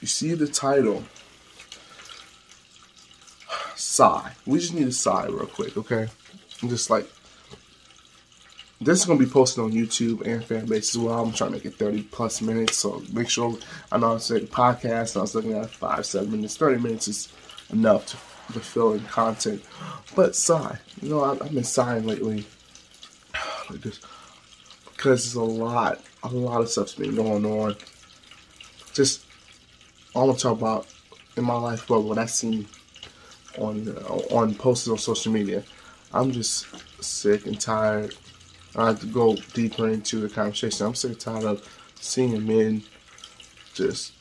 You see the title. Sigh. We just need to sigh real quick, okay? I'm just like this is gonna be posted on YouTube and fan base as well. I'm trying to make it 30 plus minutes, so make sure I know I said podcast. I was looking at five, seven minutes, 30 minutes is enough to, to fill in content. But sigh, you know, I, have been sighing lately, like this, because there's a lot, a lot of stuff's been going on. Just I want to talk about in my life, but what I see on on posted on social media. I'm just sick and tired I have to go deeper into the conversation. I'm sick and tired of seeing men just,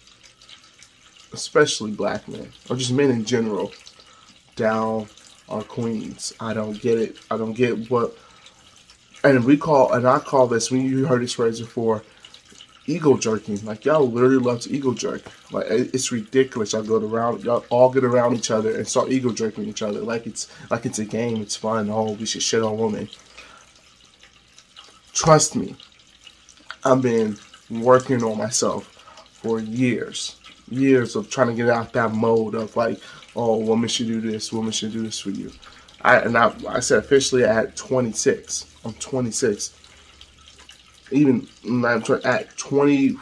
especially black men, or just men in general, down on queens. I don't get it. I don't get what, and we call, and I call this, when you heard this phrase before, ego jerking. Like y'all literally love to ego jerk. Like it's ridiculous. Y'all go around, y'all all get around each other and start ego jerking each other. Like it's like it's a game. It's fun. Oh, we should shit on women. Trust me, I've been working on myself for years, years of trying to get out that mode of like, oh, women should do this, women should do this for you. I and I, I said officially at 26. I'm 26. Even I'm at 20.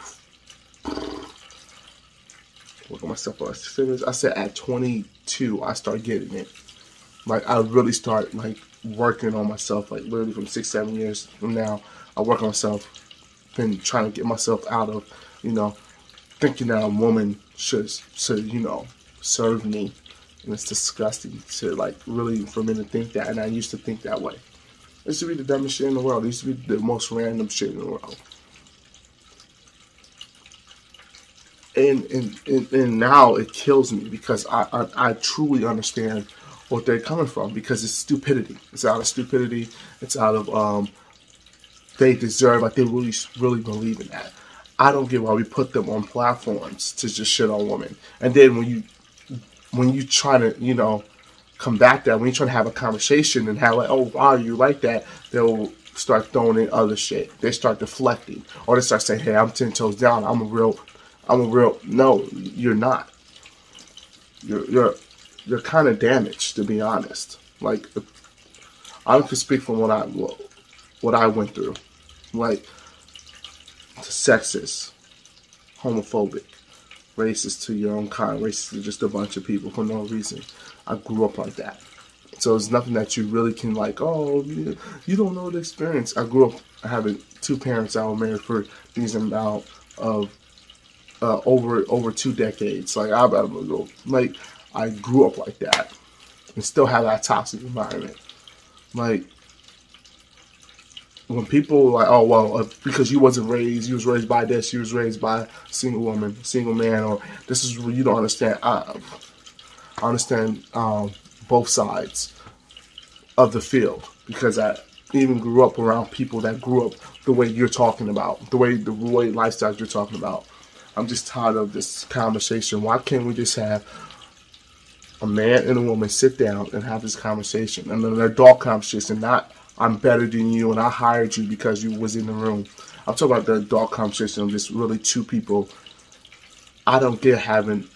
Look at myself. I said at 22, I start getting it. Like I really start like working on myself, like literally from six, seven years from now, I work on myself. Been trying to get myself out of, you know, thinking that a woman should, should, you know, serve me. And it's disgusting to like really for men to think that. And I used to think that way. Used to be the dumbest shit in the world. It used to be the most random shit in the world. And, and, and, and now it kills me because I, I, I truly understand what they're coming from because it's stupidity. It's out of stupidity. It's out of um, they deserve. Like they really, really believe in that. I don't get why we put them on platforms to just shit on women. And then when you when you try to you know combat that, when you try to have a conversation and have like, oh wow, you like that, they'll start throwing in other shit. They start deflecting, or they start saying, hey, I'm ten toes down. I'm a real, I'm a real. No, you're not. You're you're you're kind of damaged, to be honest. Like, I can speak from what I what I went through. Like, sexist, homophobic, racist to your own kind, racist to just a bunch of people for no reason. I grew up like that. So it's nothing that you really can like, oh, you, don't know the experience. I grew up having two parents that were married for these amount of uh, over over two decades. Like I, I like I grew up like that and still have that toxic environment. Like when people like, oh well, uh, because you wasn't raised, you was raised by this, you was raised by a single woman, single man, or this is you don't understand. I, I understand um, both sides of the field because I even grew up around people that grew up the way you're talking about, the way the way lifestyles you're talking about. I'm just tired of this conversation. Why can't we just have a man and a woman sit down and have this conversation, and an adult conversation, not I'm better than you and I hired you because you was in the room. I'm talking about the adult conversation of just really two people. I don't get having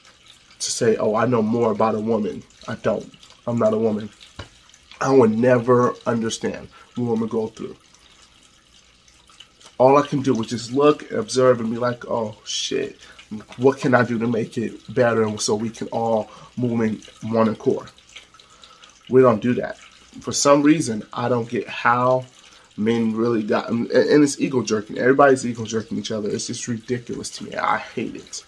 to say, oh, I know more about a woman. I don't. I'm not a woman. I would never understand what women go through. All I can do is just look, observe, and be like, oh shit, what can I do to make it better so we can all move in one accord? We don't do that. For some reason, I don't get how men really got, and it's ego jerking. Everybody's ego jerking each other. It's just ridiculous to me. I hate it.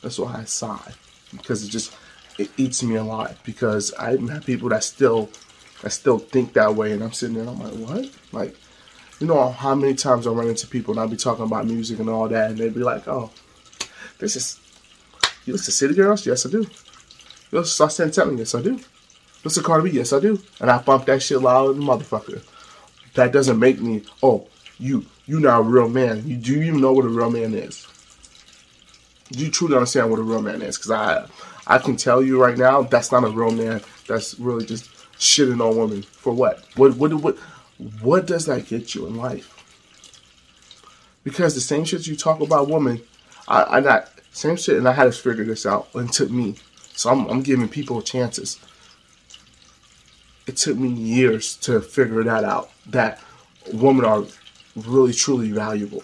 That's why I sigh because it just it eats me alive. Because I have people that still that still think that way, and I'm sitting there, I'm like, what? Like, you know how many times I run into people and I'll be talking about music and all that, and they'd be like, oh, this is, you listen to City Girls? Yes, I do. You listen to Telling? Yes, I do. Listen to Cardi B? Yes, I do. And I bump that shit than motherfucker. That doesn't make me, oh, you, you not a real man. You do you even know what a real man is? You truly understand what a real man is? Because I, I can tell you right now, that's not a real man. That's really just shitting on women for what? What, what, what, what does that get you in life? Because the same shit you talk about women I, I not Same shit, and I had to figure this out. And it took me. So I'm, I'm giving people chances. It took me years to figure that out. That women are really truly valuable.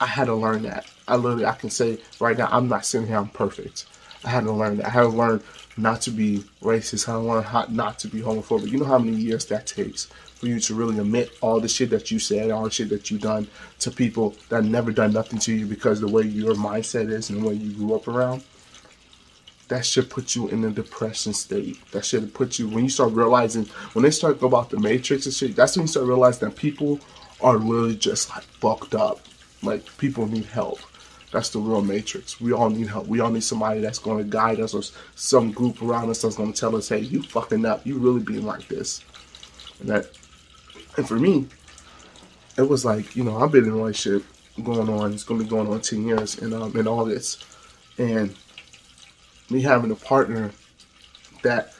I had to learn that. I literally I can say right now I'm not sitting here I'm perfect. I had to learn that. I had to learn not to be racist. I had to learn how not to be homophobic. You know how many years that takes for you to really admit all the shit that you said, all the shit that you done to people that never done nothing to you because the way your mindset is and the way you grew up around. That should put you in a depression state. That should put you when you start realizing when they start go about the matrix and shit. That's when you start realizing that people are literally just like fucked up. Like people need help. That's the real matrix. We all need help. We all need somebody that's going to guide us or some group around us that's going to tell us, hey, you fucking up. You really being like this. And that and for me, it was like, you know, I've been in a relationship going on, it's gonna be going on ten years in um in August. And me having a partner that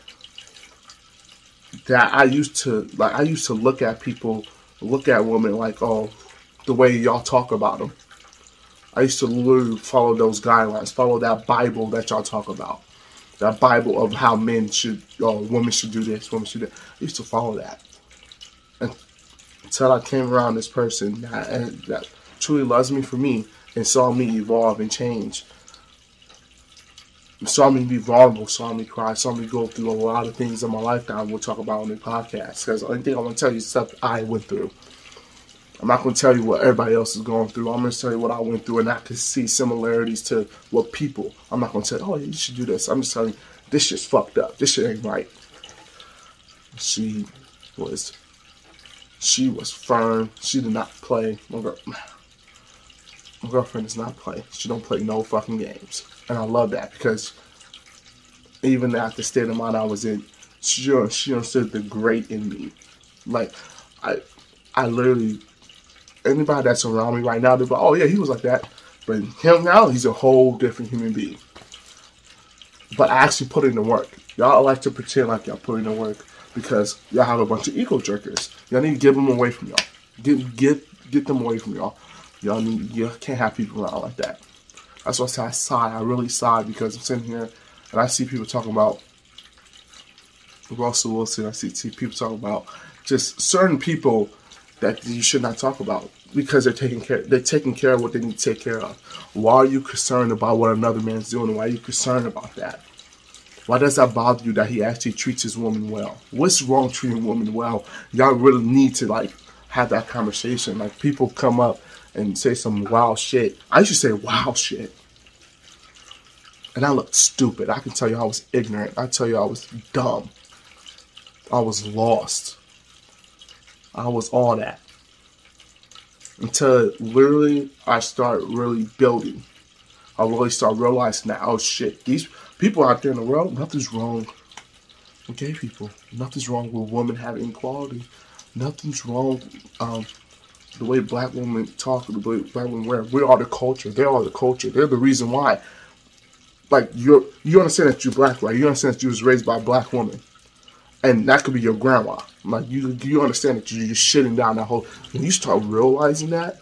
that I used to like I used to look at people, look at women like, oh, the way y'all talk about them. I used to literally follow those guidelines, follow that Bible that y'all talk about. That Bible of how men should, or women should do this, women should do that. I used to follow that until I came around this person that, that truly loves me for me and saw me evolve and change. Saw me be vulnerable, saw me cry, saw me go through a lot of things in my lifetime we'll talk about on the podcast. Because the only thing I want to tell you is stuff I went through. I'm not going to tell you what everybody else is going through. I'm going to tell you what I went through, and I can see similarities to what people. I'm not going to tell oh, you should do this. I'm just telling you, this shit's fucked up. This shit ain't right. She was she was firm. She did not play. My, girl, my girlfriend does not play. She don't play no fucking games, and I love that because even at the state of mind I was in, she she understood the great in me. Like I, I literally anybody that's around me right now, they're like, oh yeah, he was like that. But him now, he's a whole different human being. But I actually put in the work. Y'all like to pretend like y'all put in the work because y'all have a bunch of ego jerkers. Y'all need to give them away from y'all. Get get get them away from y'all. Y'all need you can't have people around like that. That's why I say I sigh. I really sigh because I'm sitting here and I see people talking about Russell Wilson. I see, see people talking about just certain people that you should not talk about because they're taking care they're taking care of what they need to take care of. Why are you concerned about what another man's doing? Why are you concerned about that? Why does that bother you that he actually treats his woman well? What's wrong treating women well? Y'all really need to like have that conversation. Like people come up and say some wild shit. I used to say wild shit. And I looked stupid. I can tell you I was ignorant. I tell you I was dumb. I was lost. I was all that. Until literally I start really building. I really start realizing that, oh shit, these people out there in the world, nothing's wrong with gay people. Nothing's wrong with women having equality. Nothing's wrong um, the way black women talk, the way black women wear. We are the culture. They are the culture. They're the reason why. Like you, you understand that you're black, right? You understand that you was raised by a black woman, and that could be your grandma. Like you, you understand that you're just shitting down that whole. When you start realizing that,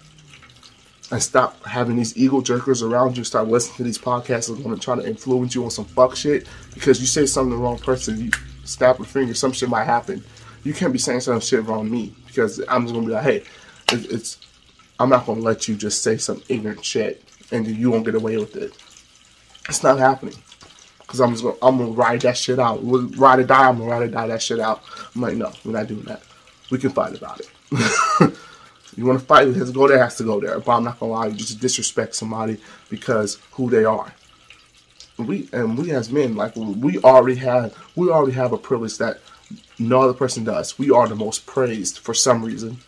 and stop having these ego jerkers around you. Start listening to these podcasts that are going to try to influence you on some fuck shit because you say something to the wrong person, you snap a finger, some shit might happen. You can't be saying some shit around me because I'm just to be like, hey, it, it's, I'm not to let you just say some ignorant shit and you won't get away with it. It's not happening. Cause I'm just gonna, I'm gonna ride that shit out. We'll ride or die. I'm gonna ride or die that shit out. I'm like, no, we're not doing that. We can fight about it. You want to fight, it has to go there, has to go there. But I'm not gonna lie, you just disrespect somebody because who they are. We and we as men, like we already have, we already have a privilege that no other person does. We are the most praised for some reason.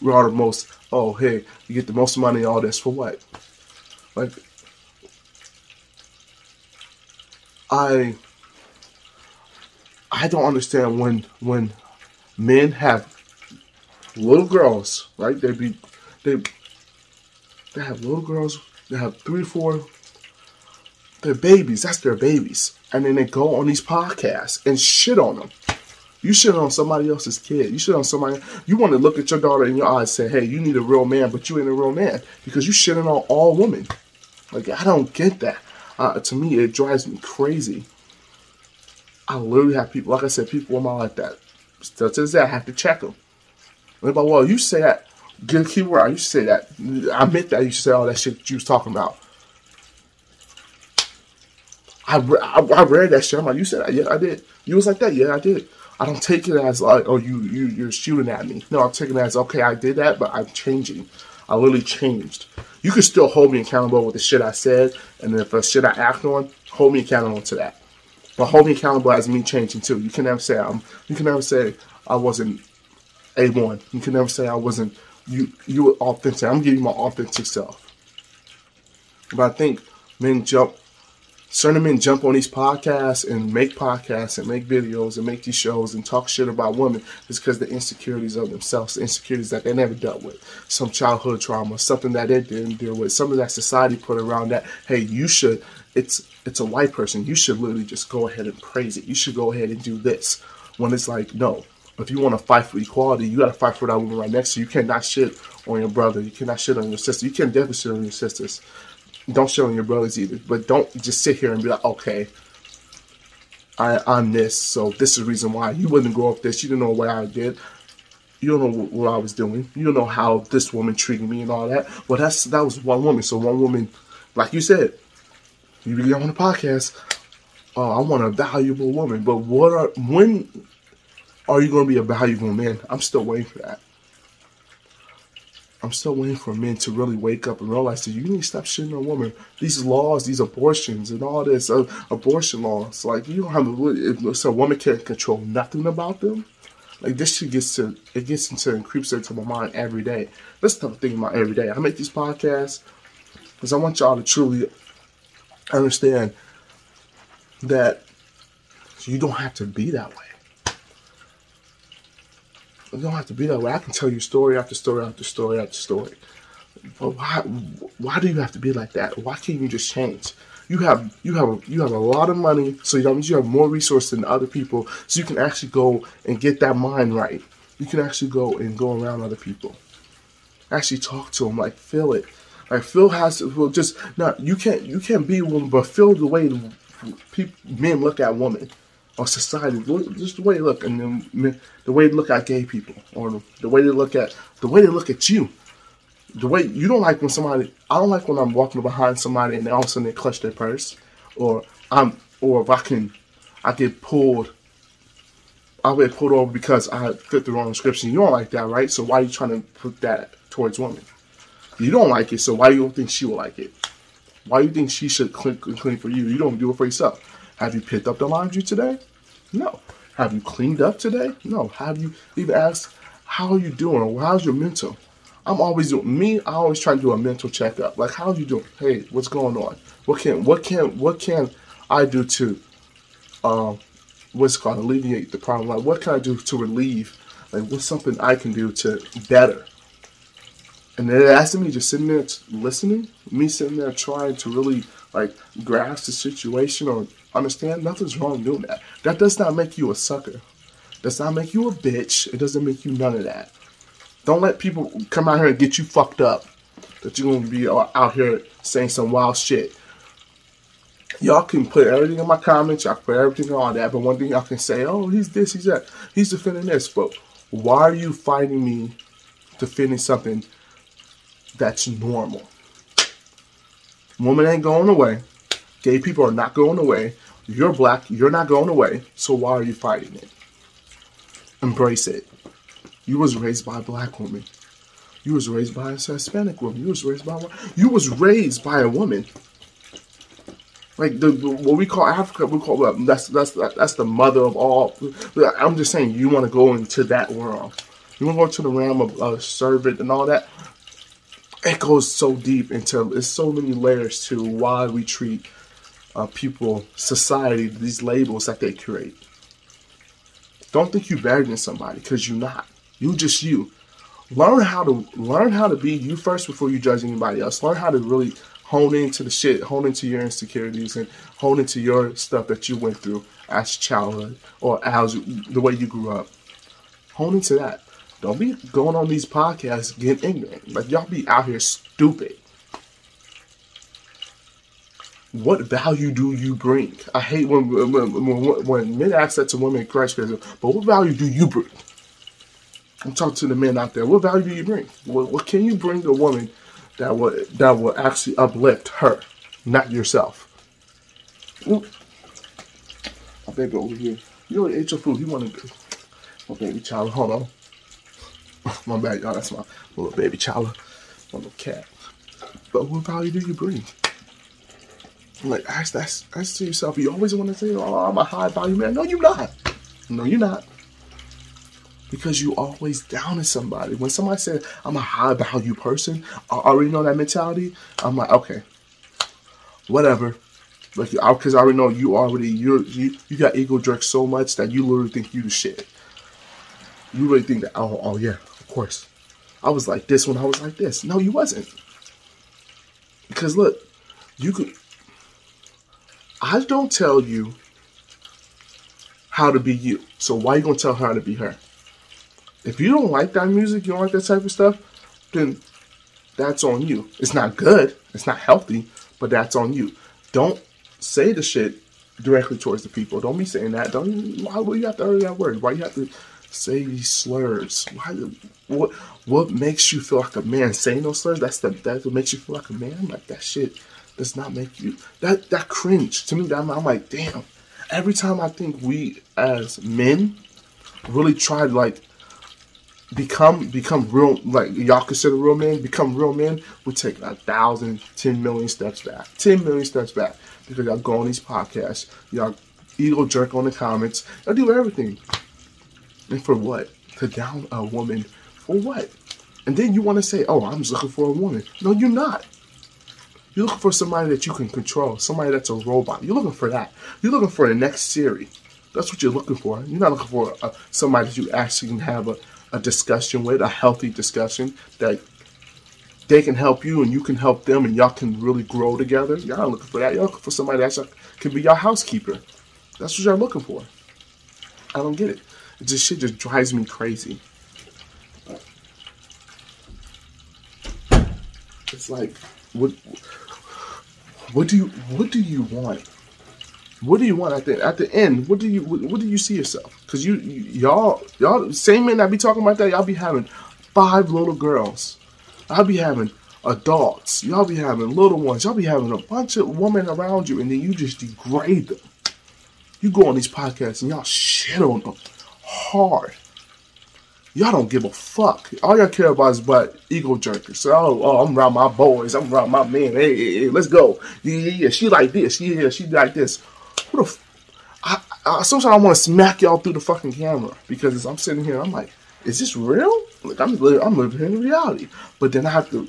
We are the most. Oh, hey, you get the most money. All this for what? Like, I, I don't understand when when men have little girls, right? They be they they have little girls. They have three, four. They're babies. That's their babies, and then they go on these podcasts and shit on them. You shit on somebody else's kid. You shit on somebody. You want to look at your daughter in your eyes and say, "Hey, you need a real man," but you ain't a real man because you shitting on all women. Like I don't get that. Uh, to me, it drives me crazy. I literally have people, like I said, people in my life that to this day I have to check them. And about, well, you say that, get a keyword. To say that. I meant that. You say all that shit you was talking about. I, I, I read that shit. I'm like, you said that? Yeah, I did. You was like that? Yeah, I did. I don't take it as like, oh, you you you're shooting at me. No, I'm taking it as okay, I did that, but I'm changing. I literally changed. You can still hold me accountable with the shit I said, and then if the shit I act on, hold me accountable to that. But hold me accountable as me changing too. You can never say I'm. You can never say I wasn't a one. You can never say I wasn't. You you were authentic. I'm giving my authentic self. But I think men jump certain men jump on these podcasts and make podcasts and make videos and make these shows and talk shit about women is because the insecurities of themselves, the insecurities that they never dealt with, some childhood trauma, something that they didn't deal with, something that society put around that. Hey, you should. It's it's a white person. You should literally just go ahead and praise it. You should go ahead and do this. When it's like, no, if you want to fight for equality, you got to fight for that woman right next to you. You cannot shit on your brother. You cannot shit on your sister. You can definitely shit on your sisters don't show on your brothers either. But don't just sit here and be like, okay, I, I'm this, so this is the reason why. You wouldn't grow up this. You didn't know what I did. You don't know what I was doing. You don't know how this woman treated me and all that. Well, that's that was one woman. So one woman, like you said, you be on the podcast. Oh, I want a valuable woman. But what are when are you going to be a valuable man? I'm still waiting for that. I'm still waiting for men to really wake up and realize that you need to stop shitting on women. These laws, these abortions, and all this uh, abortion laws, like you don't have if so a woman can't control nothing about them. Like this shit gets to it gets into and creeps into my mind every day. That's the thing about every day. I make these podcasts because I want y'all to truly understand that you don't have to be that way. You don't have to be that way. I can tell you story after story after story after story. But why? Why do you have to be like that? Why can't you just change? You have you have you have a lot of money, so that means you have more resources than other people. So you can actually go and get that mind right. You can actually go and go around other people. Actually talk to them, like feel it. Like Phil has to well, just not you can't you can't be a woman, but feel the way people men look at women or society, just the way they look, and then the way they look at gay people, or the way they look at the way they look at you. The way you don't like when somebody, I don't like when I'm walking behind somebody and all of a sudden they clutch their purse, or I'm, or if I can, I get pulled. I get pulled over because I fit the wrong description. You don't like that, right? So why are you trying to put that towards women? You don't like it, so why do you think she will like it? Why do you think she should clean, clean for you? You don't do it for yourself. Have you picked up the laundry today? No. Have you cleaned up today? No. Have you even asked, how are you doing? Or how's your mental? I'm always doing me. I always try to do a mental checkup. Like, how are you doing? Hey, what's going on? What can what can what can I do to um what's called alleviate the problem? Like, what can I do to relieve? Like, what's something I can do to better? And then asking me just sitting there listening, me sitting there trying to really like grasp the situation or understand nothing's wrong doing that. That does not make you a sucker. Does not make you a bitch. It doesn't make you none of that. Don't let people come out here and get you fucked up. That you're gonna be uh, out here saying some wild shit. Y'all can put everything in my comments. Y'all put everything on that. But one thing y'all can say, oh, he's this, he's that, he's defending this. But why are you fighting me defending something that's normal? Woman ain't going away. Gay people are not going away. You're black. You're not going away. So why are you fighting it? Embrace it. You was raised by a black woman. You was raised by a Hispanic woman. You was raised by a, you was raised by a woman. Like the, what we call Africa, we call that's that's that's the mother of all. I'm just saying, you want to go into that world. You want to go to the realm of uh, servant and all that it goes so deep into there's so many layers to why we treat uh, people, society, these labels that they create. Don't think you're better than somebody because you're not. You just you. Learn how to learn how to be you first before you judge anybody else. Learn how to really hone into the shit, hone into your insecurities, and hone into your stuff that you went through as childhood or as the way you grew up. Hone into that. Don't be going on these podcasts getting ignorant. Like y'all be out here stupid. What value do you bring? I hate when when, when, men ask that to women in Christ, but what value do you bring? I'm talking to the men out there. What value do you bring? What, what can you bring a woman that will that will actually uplift her, not yourself? Ooh. My baby over here. You already ate your food. You want to? My baby child. Hold on. my bad, y'all. That's my little baby child. My little cat. But what value do you bring? Like, ask that, ask to yourself. You always want to say, "Oh, I'm a high value man." No, you're not. No, you're not. Because you always down to somebody. When somebody says, "I'm a high value person," I already know that mentality. I'm like, okay, whatever. Like, because I already know you already you you you got ego jerk so much that you literally think you the shit. You really think that? Oh, oh yeah, of course. I was like this when I was like this. No, you wasn't. Because look, you could I don't tell you how to be you. So why you gonna tell her how to be her? If you don't like that music, you don't like that type of stuff, then that's on you. It's not good. It's not healthy, but that's on you. Don't say the shit directly towards the people. Don't be saying that. Don't. Why do you have to utter that word? Why you have to say these slurs? Why? What? What makes you feel like a man? Saying those slurs? That's the that what makes you feel like a man. Like that shit does not make you that that cringe to me. That I'm, I'm like, damn. Every time I think we as men really try to like become become real like y'all consider real men become real men we take a thousand ten million steps back ten million steps back. Because y'all go on these podcasts y'all ego jerk on the comments y'all do everything. And for what? To down a woman for what? And then you want to say oh i'm just looking for a woman. No you're not you're looking for somebody that you can control, somebody that's a robot. You're looking for that. You're looking for the next Siri. That's what you're looking for. You're not looking for a, somebody that you actually can have a, a discussion with, a healthy discussion that they can help you and you can help them and y'all can really grow together. Y'all looking for that. You're looking for somebody that can be your housekeeper. That's what you're looking for. I don't get it. just shit just drives me crazy. It's like, what? What do you what do you want? What do you want at the at the end? What do you what, what do you see yourself? Because you, you all y'all same men that be talking about that y'all be having five little girls. I'll be having adults. Y'all be having little ones. Y'all be having a bunch of women around you, and then you just degrade them. You go on these podcasts and y'all shit on them hard y'all don't give a fuck. All y'all care about is about ego jerkers. So, oh, oh, I'm around my boys. I'm around my men. Hey, hey, hey let's go. Yeah, yeah, yeah. She like this. Yeah, yeah, she like this. What the f- I, I, sometimes I want to smack y'all through the fucking camera because as I'm sitting here. I'm like, is this real? Like I'm, I'm living in reality. But then I have to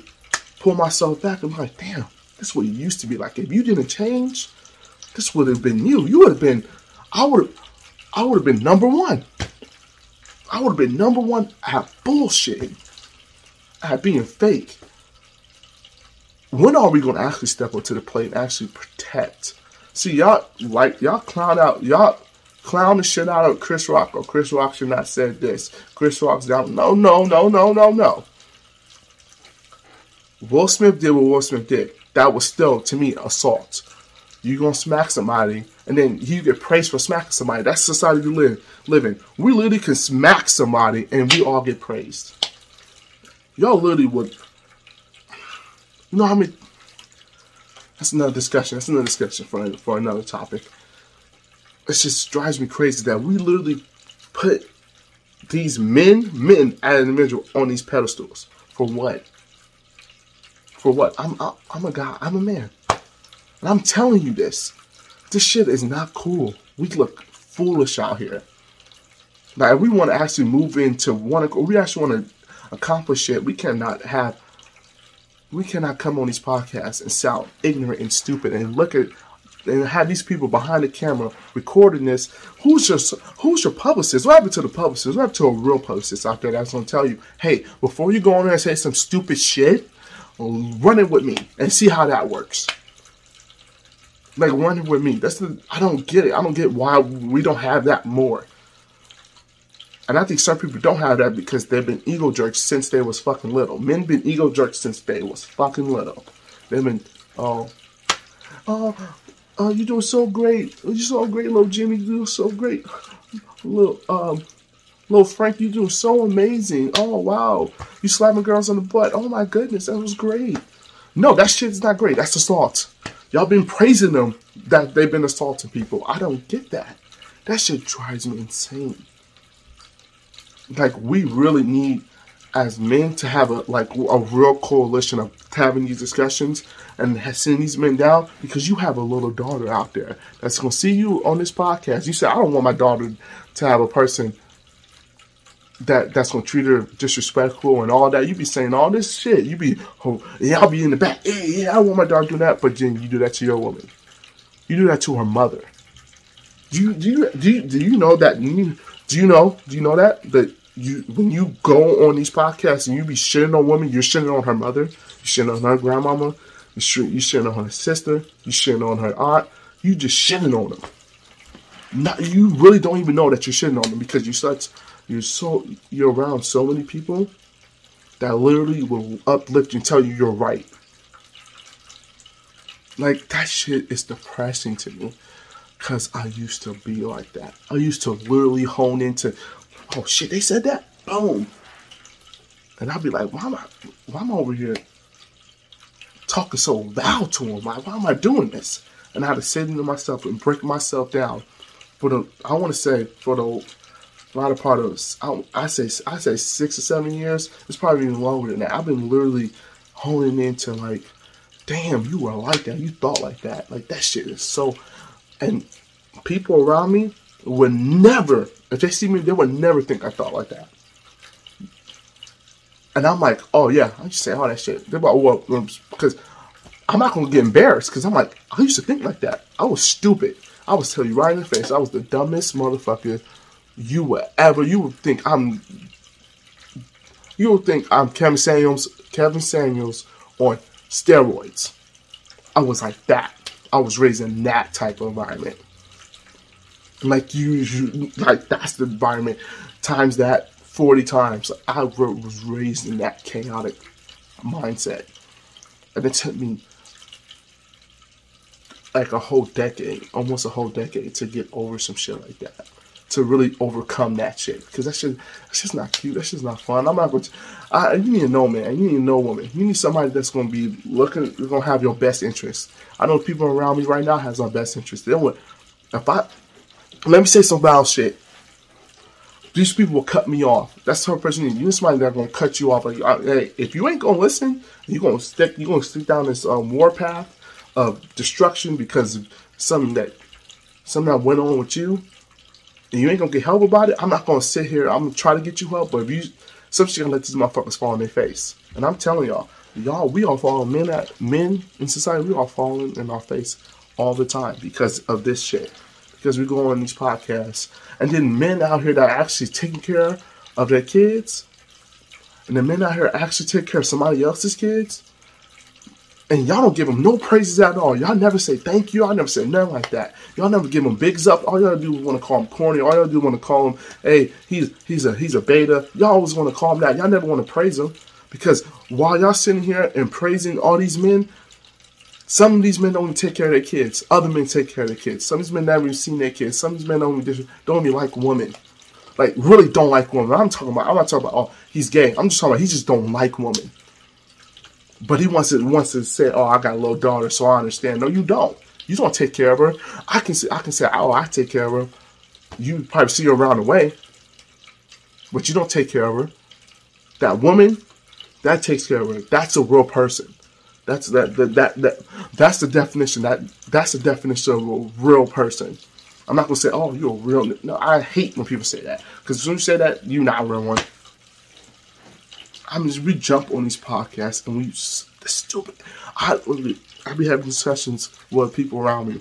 pull myself back. I'm like, damn, this is what you used to be like. If you didn't change, this would have been you. You would have been. I would. I would have been number one. I would have been number one at bullshitting, at being fake. When are we gonna actually step up to the plate and actually protect? See, y'all like y'all clown out y'all clown the shit out of Chris Rock or Chris Rock should not said this. Chris Rock's down. No, no, no, no, no, no. Will Smith did what Will Smith did. That was still to me assault. You gonna smack somebody and then you get praised for smacking somebody. That's society we live in. We literally can smack somebody and we all get praised. Y'all literally would. You know how many? That's another discussion. That's another discussion for for another topic. It just drives me crazy that we literally put these men, men as an individual, on these pedestals for what? For what? I'm I'm a guy. I'm a man. And I'm telling you this. This shit is not cool. We look foolish out here. Now, if we want to actually move into one, or we actually want to accomplish it, we cannot have, we cannot come on these podcasts and sound ignorant and stupid and look at and have these people behind the camera recording this. Who's your who's your publicist? What happened to the publicist? What happened to a real publicist out there that's gonna tell you, hey, before you go on there and say some stupid shit, run it with me and see how that works like running with me. That's the I don't get it. I don't get why we don't have that more. And I think some people don't have that because they've been ego jerks since they was fucking little. Men been ego jerks since they was fucking little. They've been oh Oh, oh, you're doing so great. You're so great, little Jimmy. You're doing so great. Little, um, little Frank, you're doing so amazing. Oh, wow. You slapping girls on the butt. Oh, my goodness. That was great. No, that shit's not great. That's assault. Y'all been praising them that they've been assaulting people. I don't get that. That shit drives me insane. Like, we really need as men to have a like a real coalition of having these discussions and sending these men down because you have a little daughter out there that's gonna see you on this podcast. You say, I don't want my daughter to have a person that that's gonna treat her disrespectful and all that. You be saying all this shit. You be, oh, yeah, I'll be in the back. Yeah, yeah, I want my dog to do that. But then you do that to your woman. You do that to her mother. Do you do you do you, do you know that? Do you know? Do you know that that you when you go on these podcasts and you be shitting on women, you're shitting on her mother, you're shitting on her grandmama, you shitting, on her sister, you shitting on her aunt, you just shitting on them. Not you really don't even know that you're shitting on them because you such you're so you're around so many people that literally will uplift you and tell you you're right. Like that shit is depressing to me. Cause I used to be like that. I used to literally hone into oh shit, they said that? Boom. And I'd be like, why am I, why am I over here talking so loud to him? Why, why am I doing this? And I had to sit into myself and break myself down for the, I want to say, for the latter part of, I, I say, I say six or seven years. It's probably even longer than that. I've been literally honing into like, damn, you were like that. You thought like that. Like that shit is so, and people around me would never if they see me, they would never think I thought like that. And I'm like, oh yeah, I to say all that shit. They're like, well, um, because I'm not gonna get embarrassed because I'm like, I used to think like that. I was stupid. I was tell you right in the face, I was the dumbest motherfucker you would ever. You would think I'm. You would think I'm Kevin Samuels. Kevin Samuels on steroids. I was like that. I was raised in that type of environment like you, you like that's the environment times that 40 times i was raised in that chaotic mindset and it took me like a whole decade almost a whole decade to get over some shit like that to really overcome that shit because that shit that's just not cute that's just not fun i'm not going to I, you need to know man you need to know woman you need somebody that's going to be looking going to have your best interest i know people around me right now has our best interest they would if i let me say some wild shit. These people will cut me off. That's the person you need You need somebody that's gonna cut you off. Like, hey, if you ain't gonna listen, you gonna stick. You gonna stick down this um, war path of destruction because of something that that went on with you, and you ain't gonna get help about it. I'm not gonna sit here. I'm gonna try to get you help, but if you, somebody's gonna let these motherfuckers fall on their face. And I'm telling y'all, y'all, we all fall men at men in society. We all falling in our face all the time because of this shit because we go on these podcasts. And then men out here that are actually taking care of their kids, and the men out here actually take care of somebody else's kids, and y'all don't give them no praises at all. Y'all never say thank you. I never say nothing like that. Y'all never give them bigs up. All y'all do is want to call him corny. All y'all do want to call him, hey, he's he's a he's a beta. Y'all always want to call him that. Y'all never want to praise him because while y'all sitting here and praising all these men, some of these men don't even take care of their kids. Other men take care of their kids. Some of these men never even seen their kids. Some of these men don't even, don't even like women. Like, really don't like women. I'm talking about, I'm not talking about, oh, he's gay. I'm just talking about, he just don't like women. But he wants to, wants to say, oh, I got a little daughter, so I understand. No, you don't. You don't take care of her. I can say, I can say, oh, I take care of her. You probably see her around the way, but you don't take care of her. That woman, that takes care of her. That's a real person. That's that, that that that that's the definition. That that's the definition of a real person. I'm not gonna say, "Oh, you're a real." No, I hate when people say that because as soon as you say that, you're not a real one. I mean, we jump on these podcasts and we the stupid. I I be having discussions with people around me,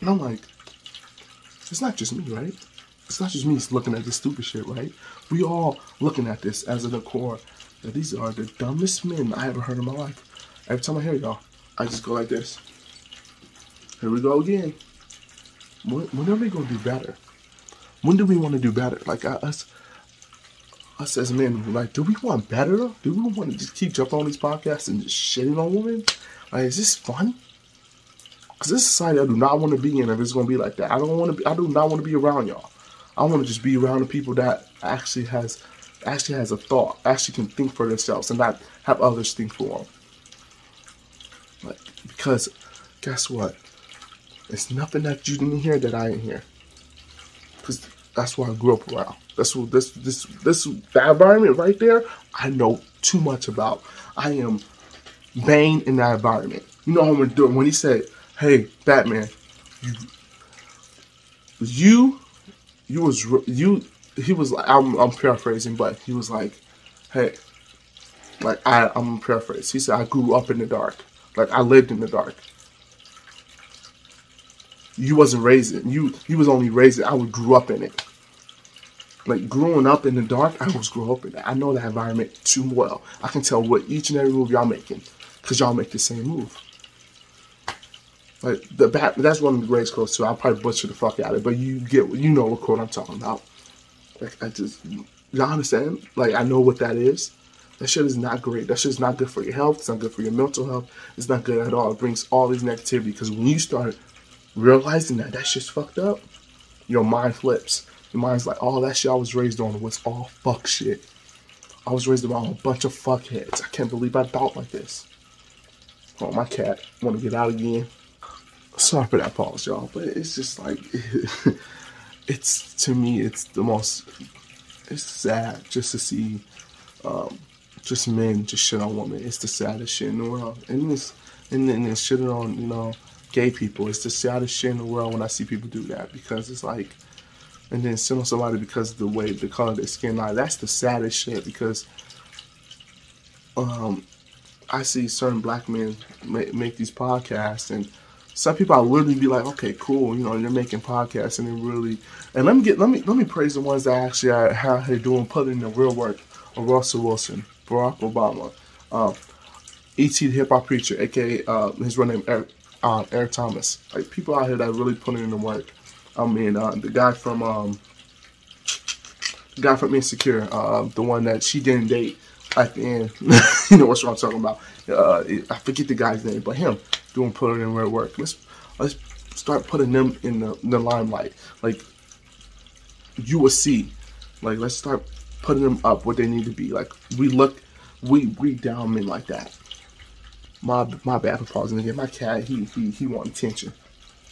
and I'm like, it's not just me, right? It's not just me looking at this stupid shit, right? We all looking at this as a core that these are the dumbest men I ever heard in my life. Every time I hear y'all, I just go like this. Here we go again. When, when are we gonna do better? When do we want to do better? Like us, us as men, like, do we want better? Do we want to just keep jumping on these podcasts and just shitting on women? Like, is this fun? Because this society I do not want to be in if it's going to be like that. I don't want to be, I do not want to be around y'all. I want to just be around the people that actually has actually has a thought, actually can think for themselves and not have others think for them. Like, because guess what? It's nothing that you didn't hear that I didn't hear. Because that's what I grew up around. That's what this this this that environment right there. I know too much about. I am Bane in that environment. You know what I'm doing when he said, "Hey, Batman, you, you, you was you." He was like, I'm, I'm paraphrasing, but he was like, "Hey, like I, I'm paraphrasing." He said, "I grew up in the dark. Like I lived in the dark." You wasn't raised in you. You was only raised. In, I grew up in it like growing up in the dark, I was grew up in that. I know that environment too well. I can tell what each and every move y'all making, cause y'all make the same move. Like the bat, that's one of the greatest quotes too. I'll probably butcher the fuck out of it, but you get, you know what quote I'm talking about. Like I just, y'all understand? Like I know what that is. That shit is not great. That shit is not good for your health. It's not good for your mental health. It's not good at all. It brings all this negativity because when you start realizing that that shit's fucked up, your mind flips. Your mind's like, oh, that shit I was raised on was all fuck shit. I was raised around a bunch of fuckheads. I can't believe I thought like this. Oh, my cat want to get out again. Sorry for that pause, y'all, but it's just like, it's to me, it's the most, it's sad just to see, um, just men just shit on women. It's the saddest shit in the world, and this, and then shitting on you know gay people. It's the saddest shit in the world when I see people do that because it's like and then sit on somebody because of the way the color of their skin. Like that's the saddest shit because um, I see certain black men make, make these podcasts and some people I literally be like, okay, cool, you know, they're making podcasts and they really and let me get let me let me praise the ones that actually are, how they're doing putting in the real work of Russell Wilson, Barack Obama, um, E.T. the hip hop preacher, aka uh, his real name Eric, uh, Eric Thomas. Like people out here that really putting in the work. I mean, uh, the guy from um, the guy from Insecure, uh, the one that she didn't date at the end. you know what I'm talking about? Uh, I forget the guy's name, but him doing putting in red work. Let's let's start putting them in the, in the limelight. Like you will see. Like let's start putting them up what they need to be. Like we look, we we down men like that. My my bad for pausing again. My cat, he he he want attention.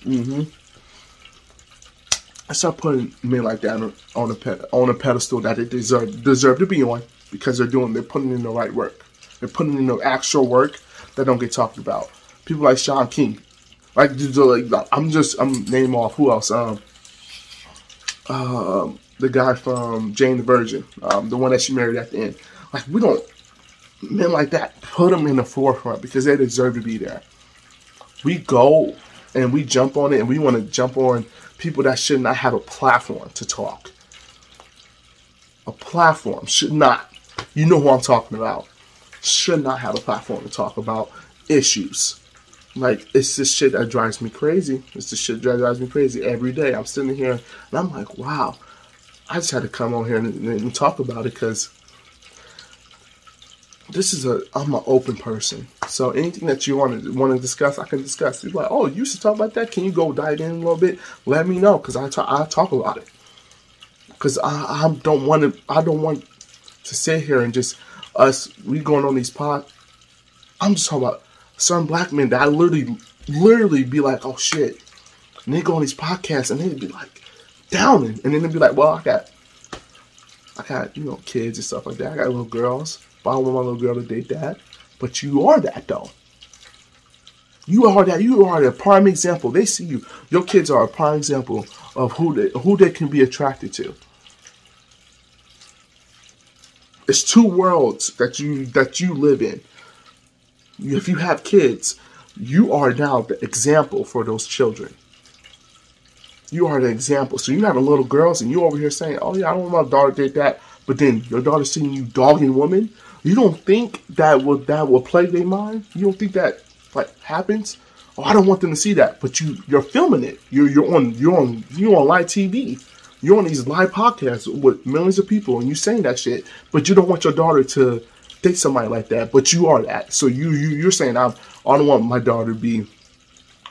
Mm-hmm. I start putting men like that on a on a pedestal that they deserve deserve to be on because they're doing they're putting in the right work. They're putting in the actual work that don't get talked about. People like Shaun King, like, like I'm just I'm name off who else um uh, the guy from Jane the Virgin, um, the one that she married at the end. Like we don't men like that put them in the forefront because they deserve to be there. We go and we jump on it and we want to jump on people that should not have a platform to talk. A platform should not, you know who I'm talking about, should not have a platform to talk about issues. Like, it's this shit that drives me crazy. It's the shit that drives me crazy every day. I'm sitting here and I'm like, wow, I just had to come on here and, and talk about it because this is a I'm an open person. So anything that you want to want to discuss, I can discuss. You're like, oh, you should talk about that. Can you go dive in a little bit? Let me know because I talk I talk about it. Because I, I don't want to I don't want to sit here and just us we going on these pod. I'm just talking about certain black men that I literally literally be like, oh shit, and they go on these podcasts and they'd be like downing, and then they'd be like, well, I got I got you know kids and stuff like that. I got little girls. I don't want my little girl to date that. But you are that though. You are that. You are a prime example. They see you. Your kids are a prime example of who they who they can be attracted to. It's two worlds that you that you live in. If you have kids, you are now the example for those children. You are the example. So you have a little girls and you over here saying, "Oh yeah, I don't want my daughter date that," but then your daughter seeing you dogging women you don't think that will that will play their mind? You don't think that like happens? Oh, I don't want them to see that, but you you're filming it. You're you're on you're on you're on live TV. You're on these live podcasts with millions of people, and you saying that shit, but you don't want your daughter to date somebody like that. But you are that, so you you you're saying I'm I don't want my daughter to be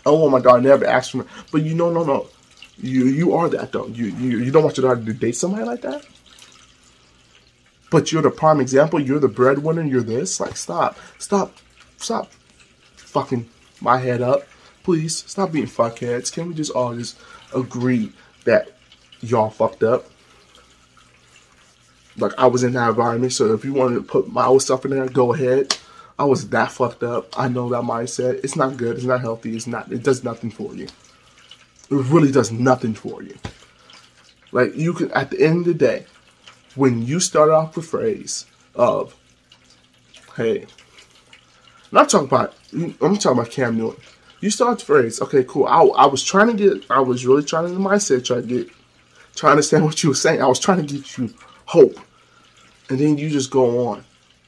I don't want my daughter never ask for me. But you know, no, no. You you are that though. You you you don't want your daughter to date somebody like that. But you're the prime example. You're the breadwinner. You're this. Like, stop, stop, stop, fucking my head up, please. Stop being fuckheads. Can we just all just agree that y'all fucked up? Like I was in that environment, so if you wanted to put my old stuff in there, go ahead. I was that fucked up. I know that mindset. It's not good. It's not healthy. It's not. It does nothing for you. It really does nothing for you. Like you can, at the end of the day, when you start off the phrase of, "Hey," not talking about. I'm talking about Cam Newton. You start the phrase, "Okay, cool." I, I was trying to get. I was really trying to the mindset, try to get, trying to understand what you were saying. I was trying to get you hope, and then you just go on.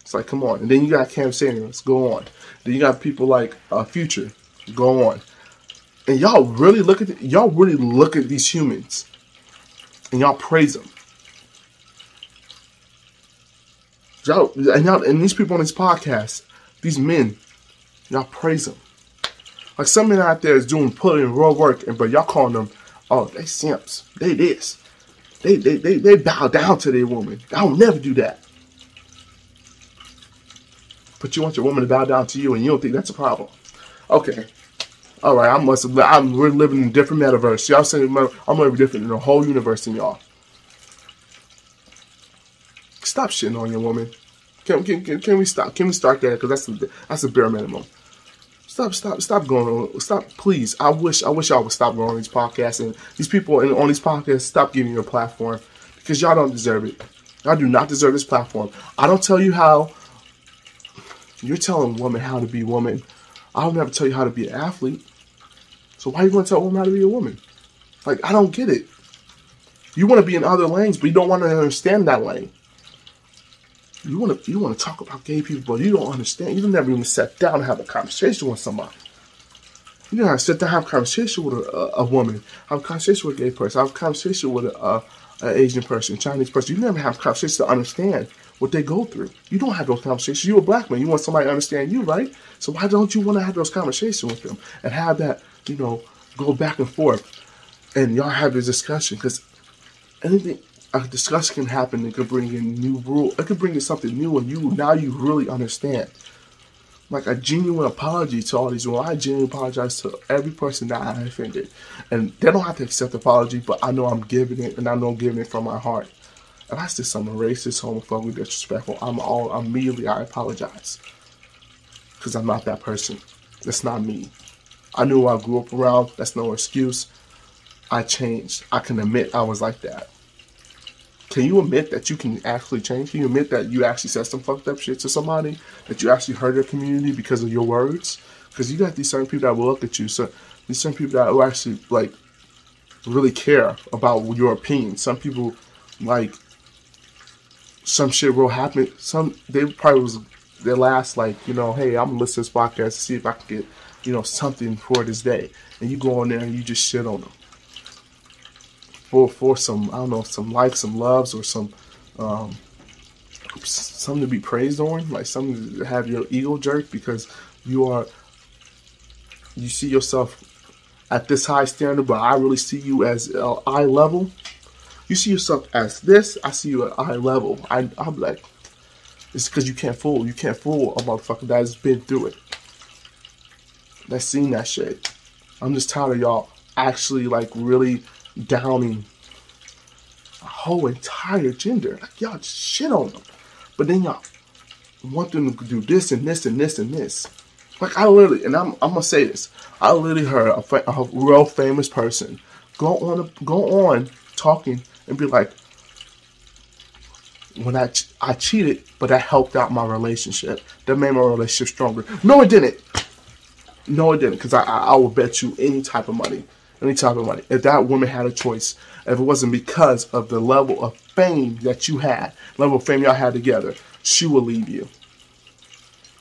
It's like, come on. And then you got Cam Sanders, go on. Then you got people like uh, Future, go on. And y'all really look at the, y'all really look at these humans, and y'all praise them. Y'all and y'all and these people on this podcast, these men, y'all praise them. Like some men out there is doing putting real work, and but y'all calling them, oh, they simps, they this, they they they, they bow down to their woman. I'll never do that. But you want your woman to bow down to you, and you don't think that's a problem. Okay. All right, I must. I'm we're living in a different metaverse. Y'all saying I'm be different in the whole universe than y'all. Stop shitting on your woman. Can, can, can, can we stop? Can we start there? Because that's the that's the bare minimum. Stop, stop, stop going on. Stop, please. I wish, I wish y'all would stop going on these podcasts and these people and on these podcasts. Stop giving you a platform because y'all don't deserve it. Y'all do not deserve this platform. I don't tell you how you're telling women how to be woman. I'll never tell you how to be an athlete. So why are you going to tell woman how to be a woman? Like, I don't get it. You want to be in other lanes, but you don't want to understand that lane. You want to you want to talk about gay people, but you don't understand. You never even sat down and have a conversation with somebody. You know, I sit down and have a conversation with a, a, a, woman, have a conversation with a gay person, have a conversation with a, an Asian person, Chinese person. You never have a conversation to understand what they go through. You don't have those conversations. You're a black man. You want somebody to understand you, right? So why don't you want to have those conversations with them and have that, you know, go back and forth and y'all have this discussion? Because anything, a discussion can happen. It could bring in new rule. It could bring in something new, and you now you really understand. Like a genuine apology to all these people. I genuinely apologize to every person that I offended, and they don't have to accept the apology, but I know I'm giving it, and I know I'm giving it from my heart. If I say something racist, homophobic, disrespectful, I'm all immediately I apologize. Because I'm not that person. That's not me. I knew I grew up around. That's no excuse. I changed. I can admit I was like that. Can you admit that you can actually change? Can you admit that you actually said some fucked up shit to somebody? That you actually hurt their community because of your words? Because you got these certain people that will look at you. So these certain people that will actually like really care about your opinion. Some people like some shit will happen. Some they probably was their last like you know, hey, I'm gonna listen to this podcast to see if I can get you know something for this day, and you go on there and you just shit on them for for some I don't know some likes, some loves, or some um, something to be praised on, like something to have your ego jerk because you are you see yourself at this high standard, but I really see you as uh, eye level you see yourself as this, I see you at eye level. I, I'm like, it's because you can't fool. You can't fool a motherfucker that has been through it. That's seen that shit. I'm just tired of y'all actually like really downing a whole entire gender. Like y'all shit on them. But then y'all want them to do this and this and this and this. Like I literally, and I'm, I'm gonna say this. I literally heard a, a real famous person go on go on talking and be like, when I ch- I cheated, but that helped out my relationship. That made my relationship stronger. No, it didn't. No, it didn't. Because I, I, I will bet you any type of money, any type of money. If that woman had a choice, if it wasn't because of the level of fame that you had, level of fame y'all had together, she would leave you.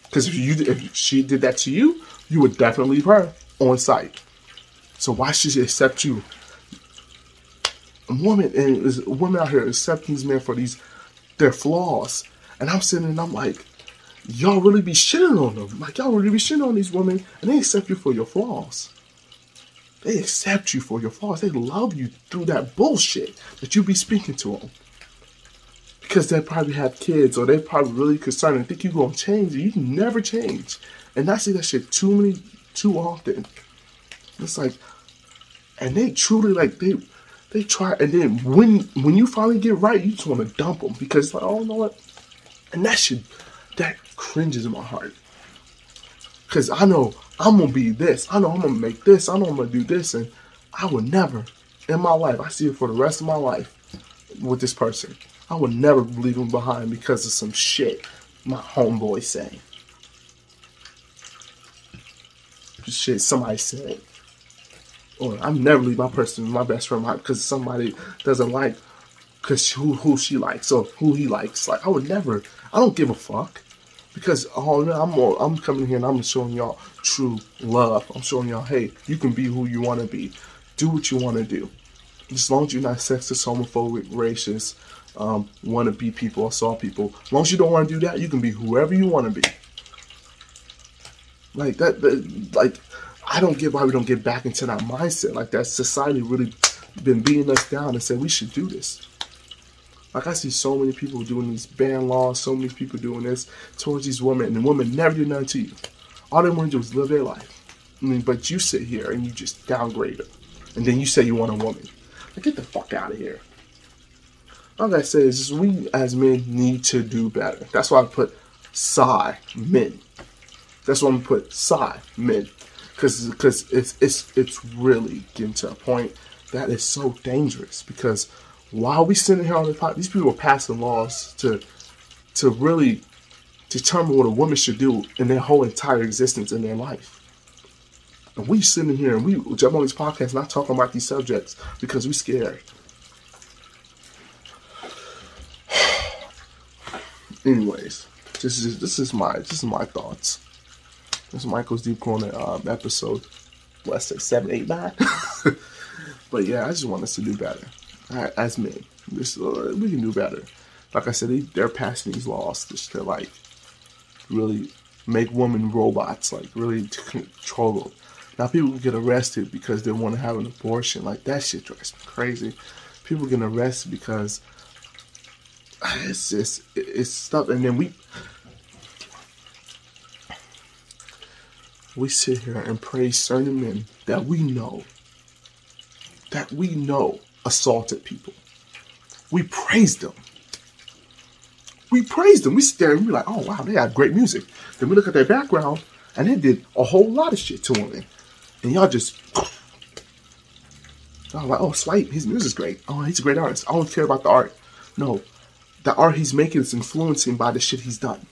Because if you if she did that to you, you would definitely leave her on sight. So why should she accept you women and women out here accepting these men for these their flaws. And I'm sitting and I'm like, y'all really be shitting on them. Like y'all really be shitting on these women and they accept you for your flaws. They accept you for your flaws. They love you through that bullshit that you be speaking to them. Because they probably have kids or they probably really concerned and think you're gonna change and you never change. And I see that shit too many too often. It's like and they truly like they they try and then when when you finally get right, you just want to dump them because like oh you know what, and that shit that cringes in my heart because I know I'm gonna be this, I know I'm gonna make this, I know I'm gonna do this, and I would never in my life. I see it for the rest of my life with this person. I would never leave him behind because of some shit my homeboy saying. Shit somebody said or I'm never leave my person, my best friend, because somebody doesn't like, because who who she likes or who he likes. Like I would never. I don't give a fuck because oh I'm I'm coming here and I'm showing y'all true love. I'm showing y'all, hey, you can be who you want to be. Do what you want to do. As long as you're not sexist, homophobic, racist, um, want to be people, assault people. As long as you don't want to do that, you can be whoever you want to be. Like that, that like I don't get why we don't get back into that mindset. Like that society really been beating us down and said we should do this. Like I see so many people doing these ban laws, so many people doing this towards these women, and the women never do nothing to you. All they want to do is live their life. I mean, but you sit here and you just downgrade them, and then you say you want a woman. Like, get the fuck out of here. All I say is, we as men need to do better. That's why I put psi men. That's why I'm put psi men because because it's it's it's really getting to a point that is so dangerous because while we sitting here on the pot, these people are passing laws to to really determine what a woman should do in their whole entire existence in their life. And we sitting here and we jump on these podcasts not talking about these subjects because we're scared. Anyways, this is this is my this is my thoughts. This is Michael's Deep Corner um, episode, let's say seven, eight, nine. but yeah, I just want us to do better as men. This, uh, we can do better. Like I said, they, they're passing these laws just to like really make women robots, like really to control them. Now people get arrested because they want to have an abortion. Like that shit drives me crazy. People get arrested because it's just it's stuff, and then we we sit here and praise certain men that we know, that we know assaulted people. We praised them. We praised them. We there and we're like, oh wow, they have great music. Then we look at their background and they did a whole lot of shit to women. And y'all just y'all like, oh Swipe, his music's great. Oh, he's a great artist. I don't care about the art. No. The art he's making is influencing by the shit he's done.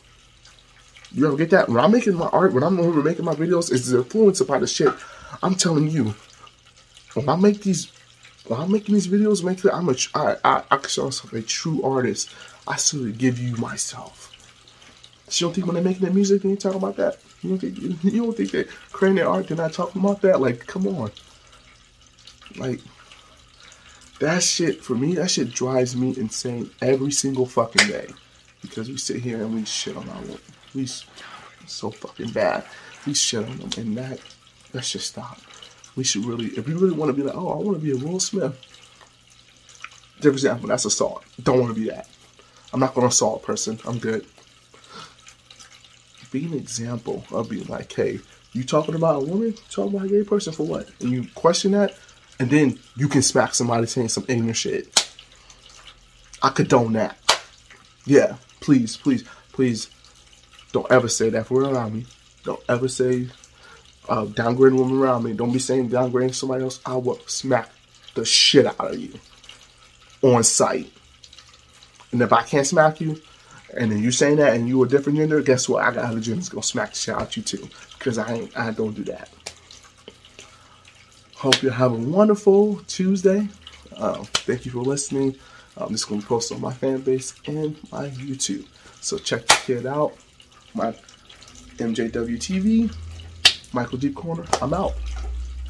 You ever get that? When I'm making my art, when I'm making my videos, it's influenced by the shit. I'm telling you, when I make these, when I'm making these videos, make sure I'm a, I, I, I consider myself a true artist. I still give you myself. So you don't think when they're making their music, they ain't talking about that? You don't think you, don't think they creating their art, they're not talking about that? Like, come on. Like, that shit for me, that shit drives me insane every single fucking day. Because we sit here and we shit on our work we so fucking bad. We shit on them, and that that should stop. We should really, if you really want to be like, oh, I want to be a Will Smith. For example, that's assault. Don't want to be that. I'm not going to assault a person. I'm good. Be an example of being like, hey, you talking about a woman? You Talking about a gay person for what? And you question that, and then you can smack somebody saying some ignorant shit. I condone that. Yeah, please, please, please don't ever say that for around me. Don't ever say uh, downgrading woman around me. Don't be saying downgrading somebody else. I will smack the shit out of you on sight. And if I can't smack you, and then you saying that and you a different gender, guess what? I got other genders gonna smack the shit out you too. Because I ain't I don't do that. Hope you have a wonderful Tuesday. Uh, thank you for listening. I'm just gonna post on my fan base and my YouTube. So check the kid out my MJW TV, Michael Deep Corner. I'm out.